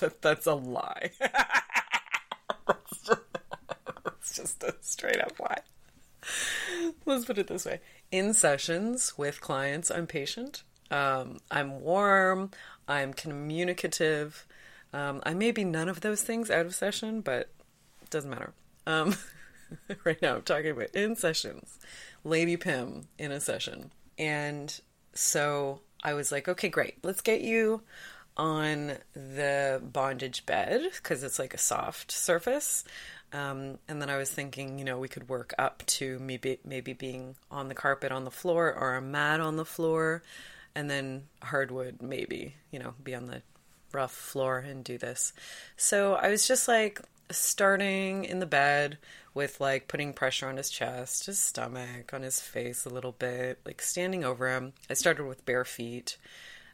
that, that's a lie. that's, just, just a straight up lie. Let's put it this way. In sessions with clients, I'm patient. Um, I'm warm. I'm communicative. Um, I may be none of those things out of session, but it doesn't matter. Um, right now, I'm talking about in sessions, Lady Pym in a session. And so I was like, okay, great. Let's get you on the bondage bed because it's like a soft surface. Um, and then I was thinking, you know, we could work up to maybe maybe being on the carpet on the floor or a mat on the floor, and then hardwood maybe, you know, be on the rough floor and do this. So I was just like starting in the bed with like putting pressure on his chest, his stomach, on his face a little bit, like standing over him. I started with bare feet.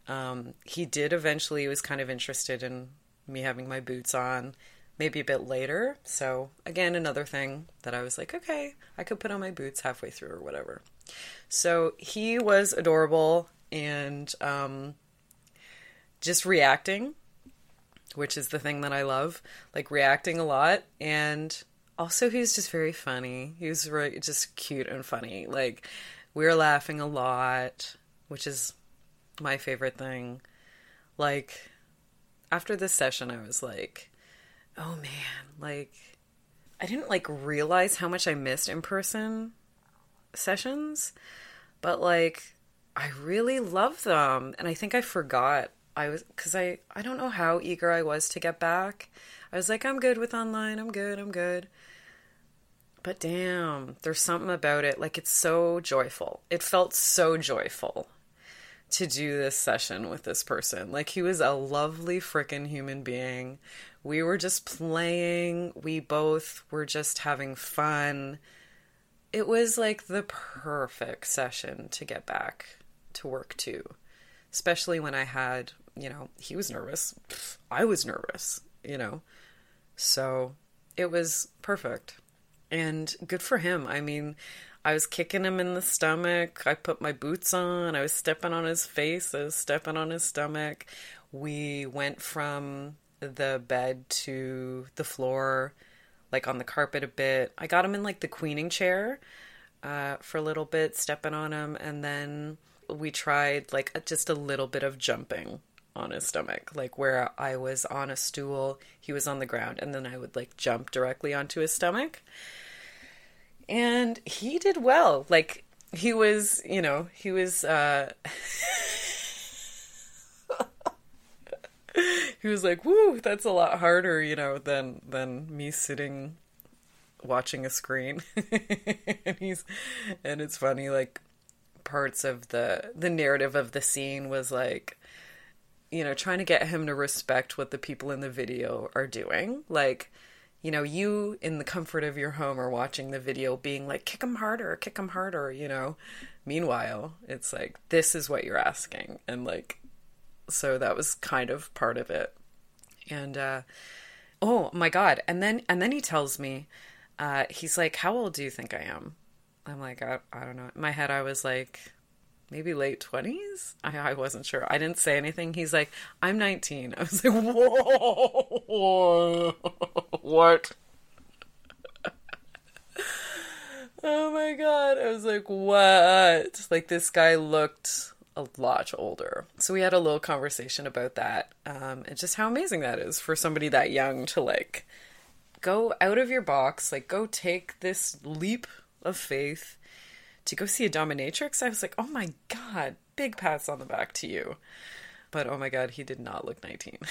Um, he did eventually was kind of interested in me having my boots on, maybe a bit later. So again, another thing that I was like, okay, I could put on my boots halfway through or whatever. So he was adorable and um, just reacting, which is the thing that I love, like reacting a lot. And also, he was just very funny. He was really just cute and funny. Like we were laughing a lot, which is my favorite thing. Like, after this session, I was like, oh man, like, I didn't like realize how much I missed in person sessions, but like, I really love them. And I think I forgot. I was, cause I, I don't know how eager I was to get back. I was like, I'm good with online. I'm good. I'm good. But damn, there's something about it. Like, it's so joyful. It felt so joyful to do this session with this person. Like he was a lovely freaking human being. We were just playing. We both were just having fun. It was like the perfect session to get back to work too, especially when I had, you know, he was nervous. I was nervous, you know. So it was perfect. And good for him. I mean, I was kicking him in the stomach. I put my boots on. I was stepping on his face. I was stepping on his stomach. We went from the bed to the floor, like on the carpet a bit. I got him in like the queening chair uh, for a little bit, stepping on him. And then we tried like just a little bit of jumping on his stomach, like where I was on a stool, he was on the ground, and then I would like jump directly onto his stomach. And he did well. Like he was, you know, he was uh he was like, "Woo, that's a lot harder, you know, than than me sitting watching a screen." and he's and it's funny like parts of the the narrative of the scene was like you know, trying to get him to respect what the people in the video are doing. Like, you know, you in the comfort of your home are watching the video being like, kick him harder, kick him harder, you know. Meanwhile, it's like, this is what you're asking. And like, so that was kind of part of it. And, uh, oh my God. And then, and then he tells me, uh, he's like, how old do you think I am? I'm like, I, I don't know. In my head, I was like, maybe late 20s I, I wasn't sure. I didn't say anything. He's like i'm 19 i was like whoa. What? Oh my god. I was like what? Like this guy looked a lot older. So we had a little conversation about that um, and just how amazing that is for somebody that young to like go out of your box like go take this leap of faith to go see a dominatrix, I was like, oh my god, big pats on the back to you. But oh my god, he did not look 19.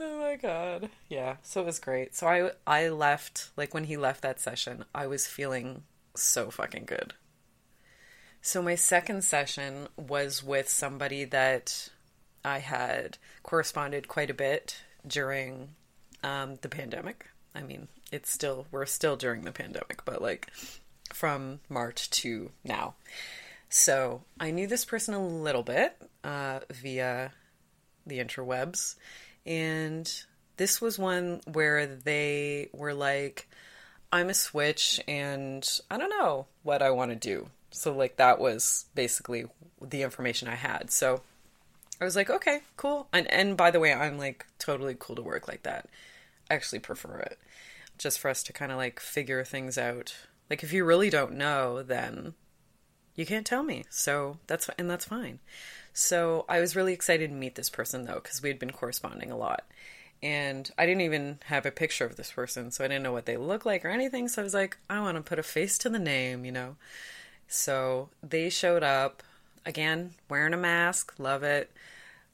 oh my god. Yeah, so it was great. So I I left like when he left that session, I was feeling so fucking good. So my second session was with somebody that I had corresponded quite a bit during um, the pandemic. I mean, it's still we're still during the pandemic, but like from March to now. So I knew this person a little bit uh, via the interwebs, and this was one where they were like, "I'm a switch, and I don't know what I want to do." So like that was basically the information I had. So I was like, "Okay, cool." And and by the way, I'm like totally cool to work like that. I actually prefer it just for us to kind of like figure things out. Like if you really don't know, then you can't tell me. So that's and that's fine. So I was really excited to meet this person though because we had been corresponding a lot. And I didn't even have a picture of this person, so I didn't know what they look like or anything. So I was like, I want to put a face to the name, you know. So they showed up again, wearing a mask, love it.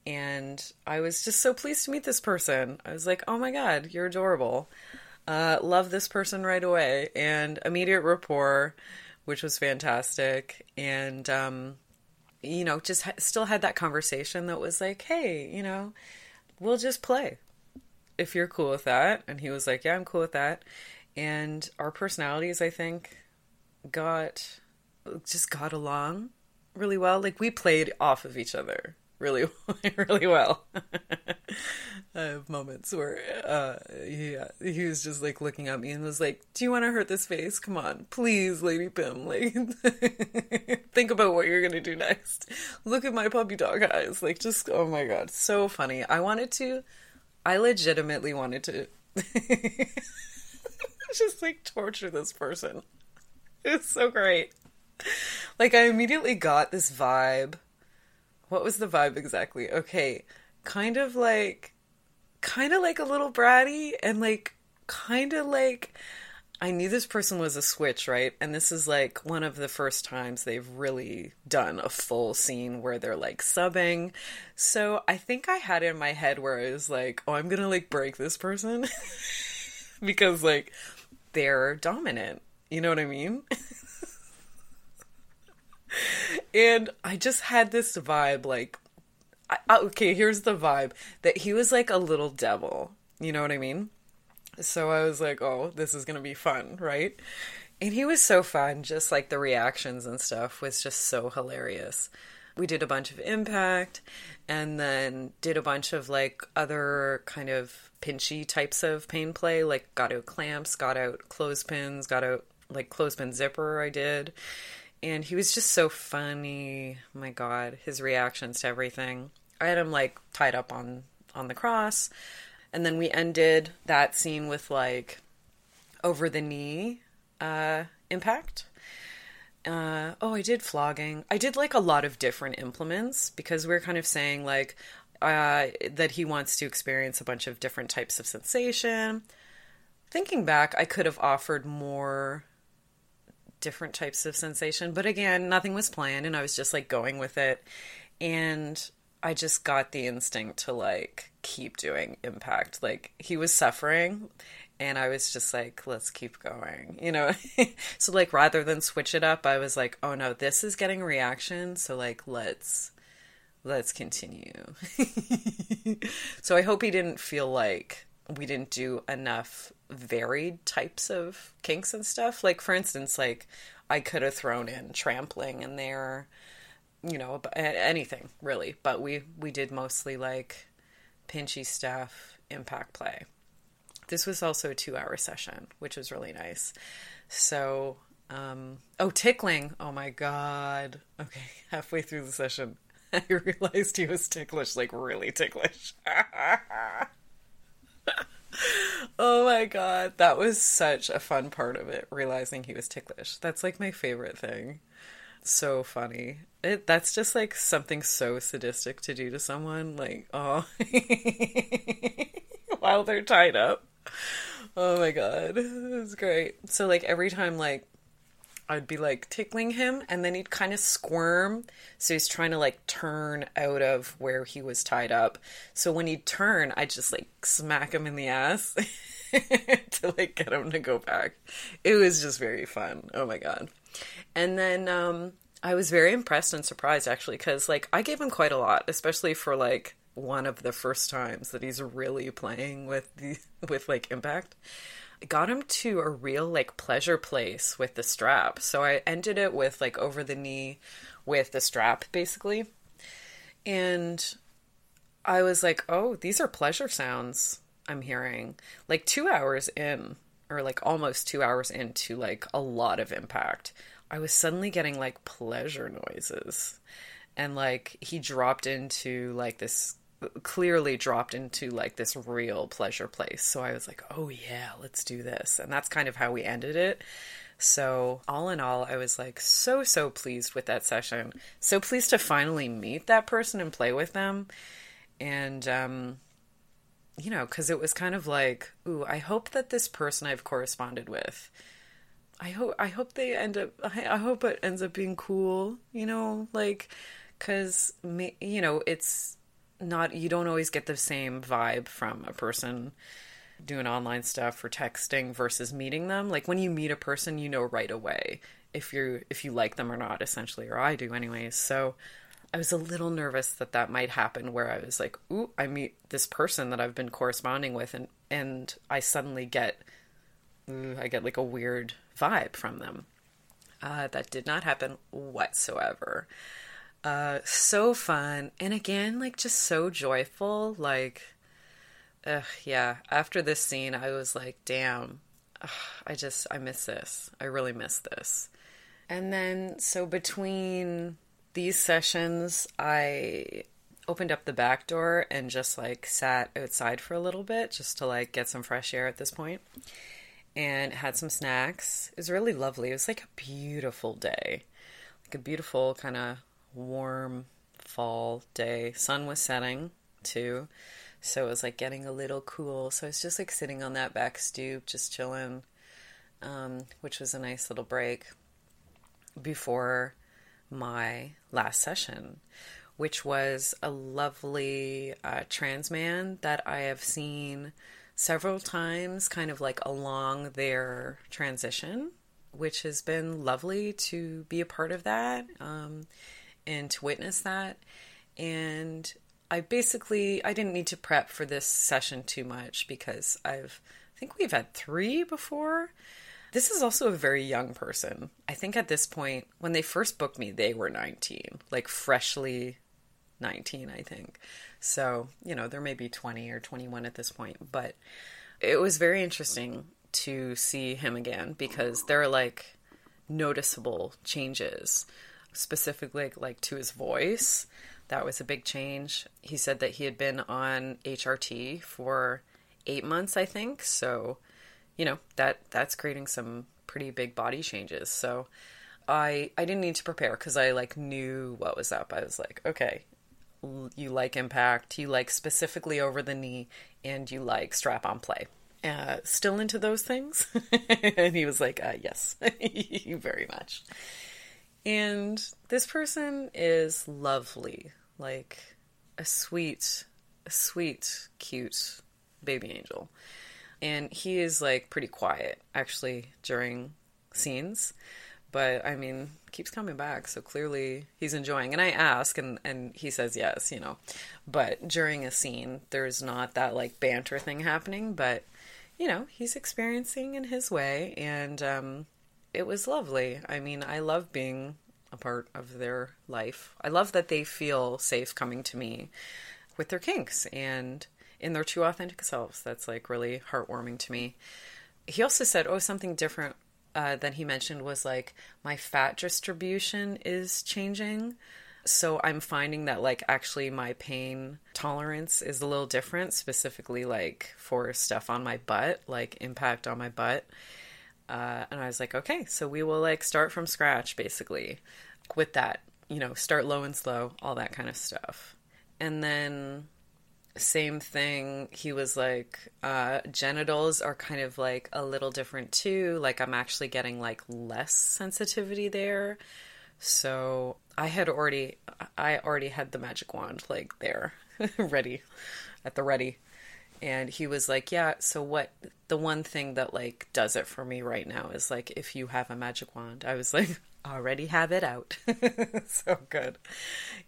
And I was just so pleased to meet this person. I was like, oh my God, you're adorable. Uh, love this person right away and immediate rapport, which was fantastic. And, um, you know, just ha- still had that conversation that was like, hey, you know, we'll just play if you're cool with that. And he was like, yeah, I'm cool with that. And our personalities, I think, got just got along really well. Like we played off of each other really really well. I have moments where uh yeah, he was just like looking at me and was like, "Do you want to hurt this face? Come on, please, Lady Pim. Like think about what you're to do next. Look at my puppy dog eyes. Like just oh my god, so funny. I wanted to I legitimately wanted to just like torture this person. It's so great. Like I immediately got this vibe what was the vibe exactly? Okay, kind of like, kind of like a little bratty, and like, kind of like. I knew this person was a switch, right? And this is like one of the first times they've really done a full scene where they're like subbing. So I think I had it in my head where I was like, oh, I'm gonna like break this person because like they're dominant. You know what I mean? and I just had this vibe like I, okay, here's the vibe that he was like a little devil. You know what I mean? So I was like, oh, this is going to be fun, right? And he was so fun, just like the reactions and stuff was just so hilarious. We did a bunch of impact and then did a bunch of like other kind of pinchy types of pain play, like got out clamps, got out clothespins, got out like clothespin zipper I did. And he was just so funny. my god, his reactions to everything. I had him like tied up on on the cross. And then we ended that scene with like over the knee uh, impact. Uh, oh, I did flogging. I did like a lot of different implements because we are kind of saying like uh, that he wants to experience a bunch of different types of sensation. Thinking back, I could have offered more different types of sensation, but again, nothing was planned and I was just like going with it. And I just got the instinct to like keep doing impact. Like he was suffering and I was just like, let's keep going, you know? so, like, rather than switch it up, I was like, oh no, this is getting reaction. So, like, let's, let's continue. so, I hope he didn't feel like we didn't do enough varied types of kinks and stuff. Like, for instance, like, I could have thrown in trampling in there, you know, anything really, but we, we did mostly like pinchy stuff, impact play this was also a two hour session, which was really nice. So, um, oh, tickling. Oh my God. Okay, halfway through the session, I realized he was ticklish, like really ticklish. oh my God. That was such a fun part of it, realizing he was ticklish. That's like my favorite thing. So funny. It, that's just like something so sadistic to do to someone. Like, oh, while they're tied up oh my god, it's great. So like every time like I'd be like tickling him and then he'd kind of squirm. So he's trying to like turn out of where he was tied up. So when he'd turn, I'd just like smack him in the ass to like get him to go back. It was just very fun. Oh my god. And then um I was very impressed and surprised actually cuz like I gave him quite a lot, especially for like one of the first times that he's really playing with the with like impact got him to a real like pleasure place with the strap. So i ended it with like over the knee with the strap basically. And i was like oh these are pleasure sounds i'm hearing. Like two hours in or like almost two hours into like a lot of impact i was suddenly getting like pleasure noises. And like he dropped into like this clearly dropped into like this real pleasure place. So I was like, oh yeah, let's do this. And that's kind of how we ended it. So, all in all, I was like so, so pleased with that session. So pleased to finally meet that person and play with them. And, um, you know, because it was kind of like, ooh, I hope that this person I've corresponded with, I hope, I hope they end up, I, hope it ends up being cool, you know, like, because, me, you know, it's, not you don't always get the same vibe from a person doing online stuff or texting versus meeting them. Like when you meet a person, you know right away if you if you like them or not essentially or I do anyways. So I was a little nervous that that might happen where I was like, "Ooh, I meet this person that I've been corresponding with and and I suddenly get ooh, I get like a weird vibe from them." Uh, that did not happen whatsoever. Uh, so fun. And again, like just so joyful. Like, ugh, yeah. After this scene, I was like, damn, ugh, I just, I miss this. I really miss this. And then, so between these sessions, I opened up the back door and just like sat outside for a little bit just to like get some fresh air at this point and had some snacks. It was really lovely. It was like a beautiful day. Like a beautiful kind of warm fall day. Sun was setting too. So it was like getting a little cool. So I was just like sitting on that back stoop, just chilling, um, which was a nice little break before my last session, which was a lovely uh, trans man that I have seen several times, kind of like along their transition, which has been lovely to be a part of that. Um, and to witness that. And I basically I didn't need to prep for this session too much because I've I think we've had three before. this is also a very young person. I think at this point, when they first booked me, they were 19, like freshly 19, I think. So, you know, there may be 20 or 21 at this point, but it was very interesting to see him again because there are like noticeable changes, specifically like to his voice. That was a big change. He said that he had been on HRT for eight months, I think. So, you know, that that's creating some pretty big body changes. So I I didn't need to prepare because I like knew what was up. I was like, okay, you like impact, you like specifically over the knee, and you like strap on play. Uh, still into those things? and he was like, uh, yes, very much. And this person is lovely, like a sweet, a sweet, cute baby angel. And he is like pretty quiet actually during scenes. But I mean, keeps coming back, so clearly he's enjoying. And I ask and and he says yes, you know. But during a scene, there's not that like banter thing happening, but you know, he's experiencing in his way and um it was lovely. I mean, I love being a part of their life. I love that they feel safe coming to me with their kinks and in their true authentic selves. That's like really heartwarming to me. He also said, oh, something different uh, than he mentioned was like my fat distribution is changing. So I'm finding that like actually my pain tolerance is a little different, specifically like for stuff on my butt, like impact on my butt. Uh, and I was like, okay, so we will like start from scratch basically with that, you know, start low and slow, all that kind of stuff. And then same thing he was like uh genitals are kind of like a little different too. Like i'm actually getting like less sensitivity there. So i had already i already had the magic wand like there ready at the ready and he was like yeah so what the one thing that like does it for me right now is like if you have a magic wand i was like already have it out so good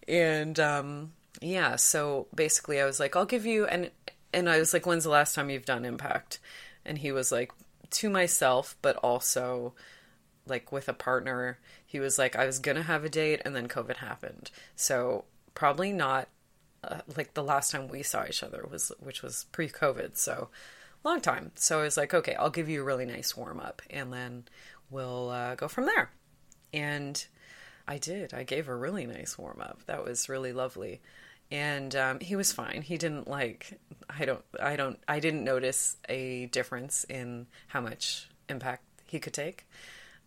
and um yeah, so basically I was like, I'll give you and and I was like, when's the last time you've done impact? And he was like, to myself, but also like with a partner. He was like, I was gonna have a date and then COVID happened. So probably not uh, like the last time we saw each other was which was pre-COVID. So long time. So I was like, okay, I'll give you a really nice warm up and then we'll uh, go from there. And I did. I gave a really nice warm up. That was really lovely and um, he was fine. He didn't like. I don't. I don't. I didn't notice a difference in how much impact he could take,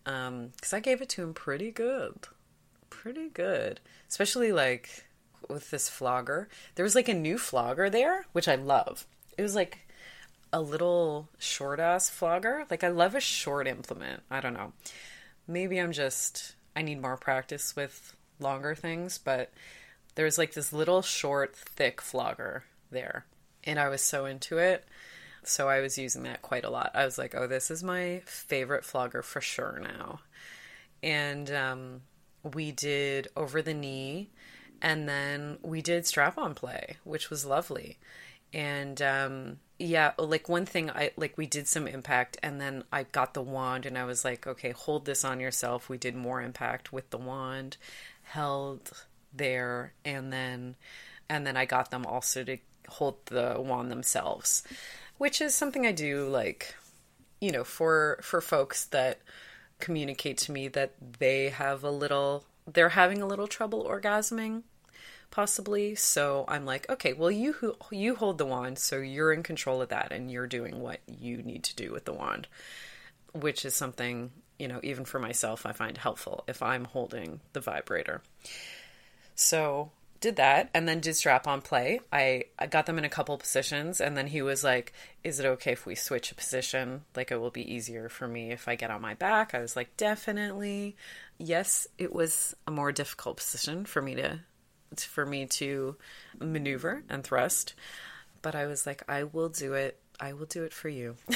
because um, I gave it to him pretty good, pretty good. Especially like with this flogger. There was like a new flogger there, which I love. It was like a little short ass flogger. Like I love a short implement. I don't know. Maybe I'm just. I need more practice with longer things, but there was like this little short, thick flogger there. And I was so into it. So I was using that quite a lot. I was like, oh, this is my favorite flogger for sure now. And um, we did over the knee and then we did strap on play, which was lovely. And um, yeah, like one thing I like we did some impact and then I got the wand and I was like, okay, hold this on yourself. We did more impact with the wand, held there and then and then I got them also to hold the wand themselves, which is something I do like you know for for folks that communicate to me that they have a little they're having a little trouble orgasming possibly so i'm like okay well you you hold the wand so you're in control of that and you're doing what you need to do with the wand which is something you know even for myself i find helpful if i'm holding the vibrator so did that and then did strap on play. I, I got them in a couple positions and then he was like, Is it okay if we switch a position? Like it will be easier for me if I get on my back. I was like, Definitely. Yes, it was a more difficult position for me to for me to maneuver and thrust. But I was like, I will do it. I will do it for you.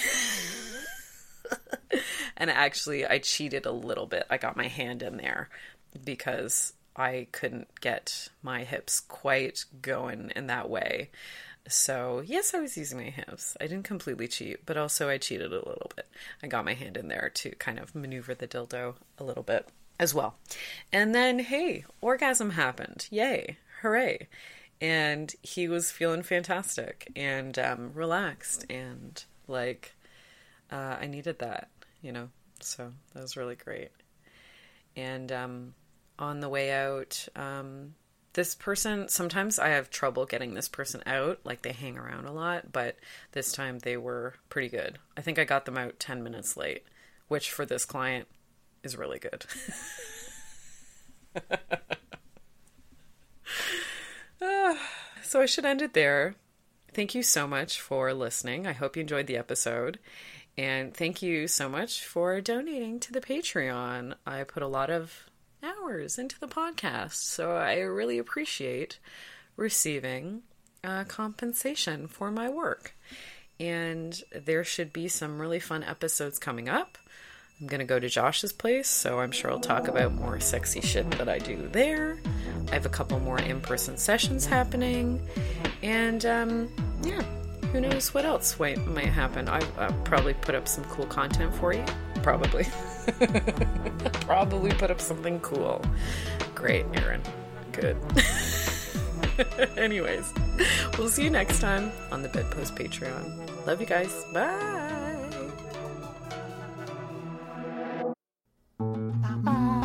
and actually I cheated a little bit. I got my hand in there because I couldn't get my hips quite going in that way. So, yes, I was using my hips. I didn't completely cheat, but also I cheated a little bit. I got my hand in there to kind of maneuver the dildo a little bit as well. And then, hey, orgasm happened. Yay. Hooray. And he was feeling fantastic and um, relaxed. And like, uh, I needed that, you know? So that was really great. And um, on the way out, um, this person sometimes I have trouble getting this person out. Like they hang around a lot, but this time they were pretty good. I think I got them out 10 minutes late, which for this client is really good. so I should end it there. Thank you so much for listening. I hope you enjoyed the episode. And thank you so much for donating to the Patreon. I put a lot of hours into the podcast. So I really appreciate receiving uh, compensation for my work. And there should be some really fun episodes coming up. I'm to go to Josh's place, so I'm sure I'll talk about more sexy shit that I do there. I have a couple more in person sessions happening. And um, yeah, who knows what else might, might happen. I'll probably put up some cool content for you. Probably. Probably put up something cool. Great, Erin. Good. Anyways, we'll see you next time on the Bedpost Patreon. Love you guys. Bye.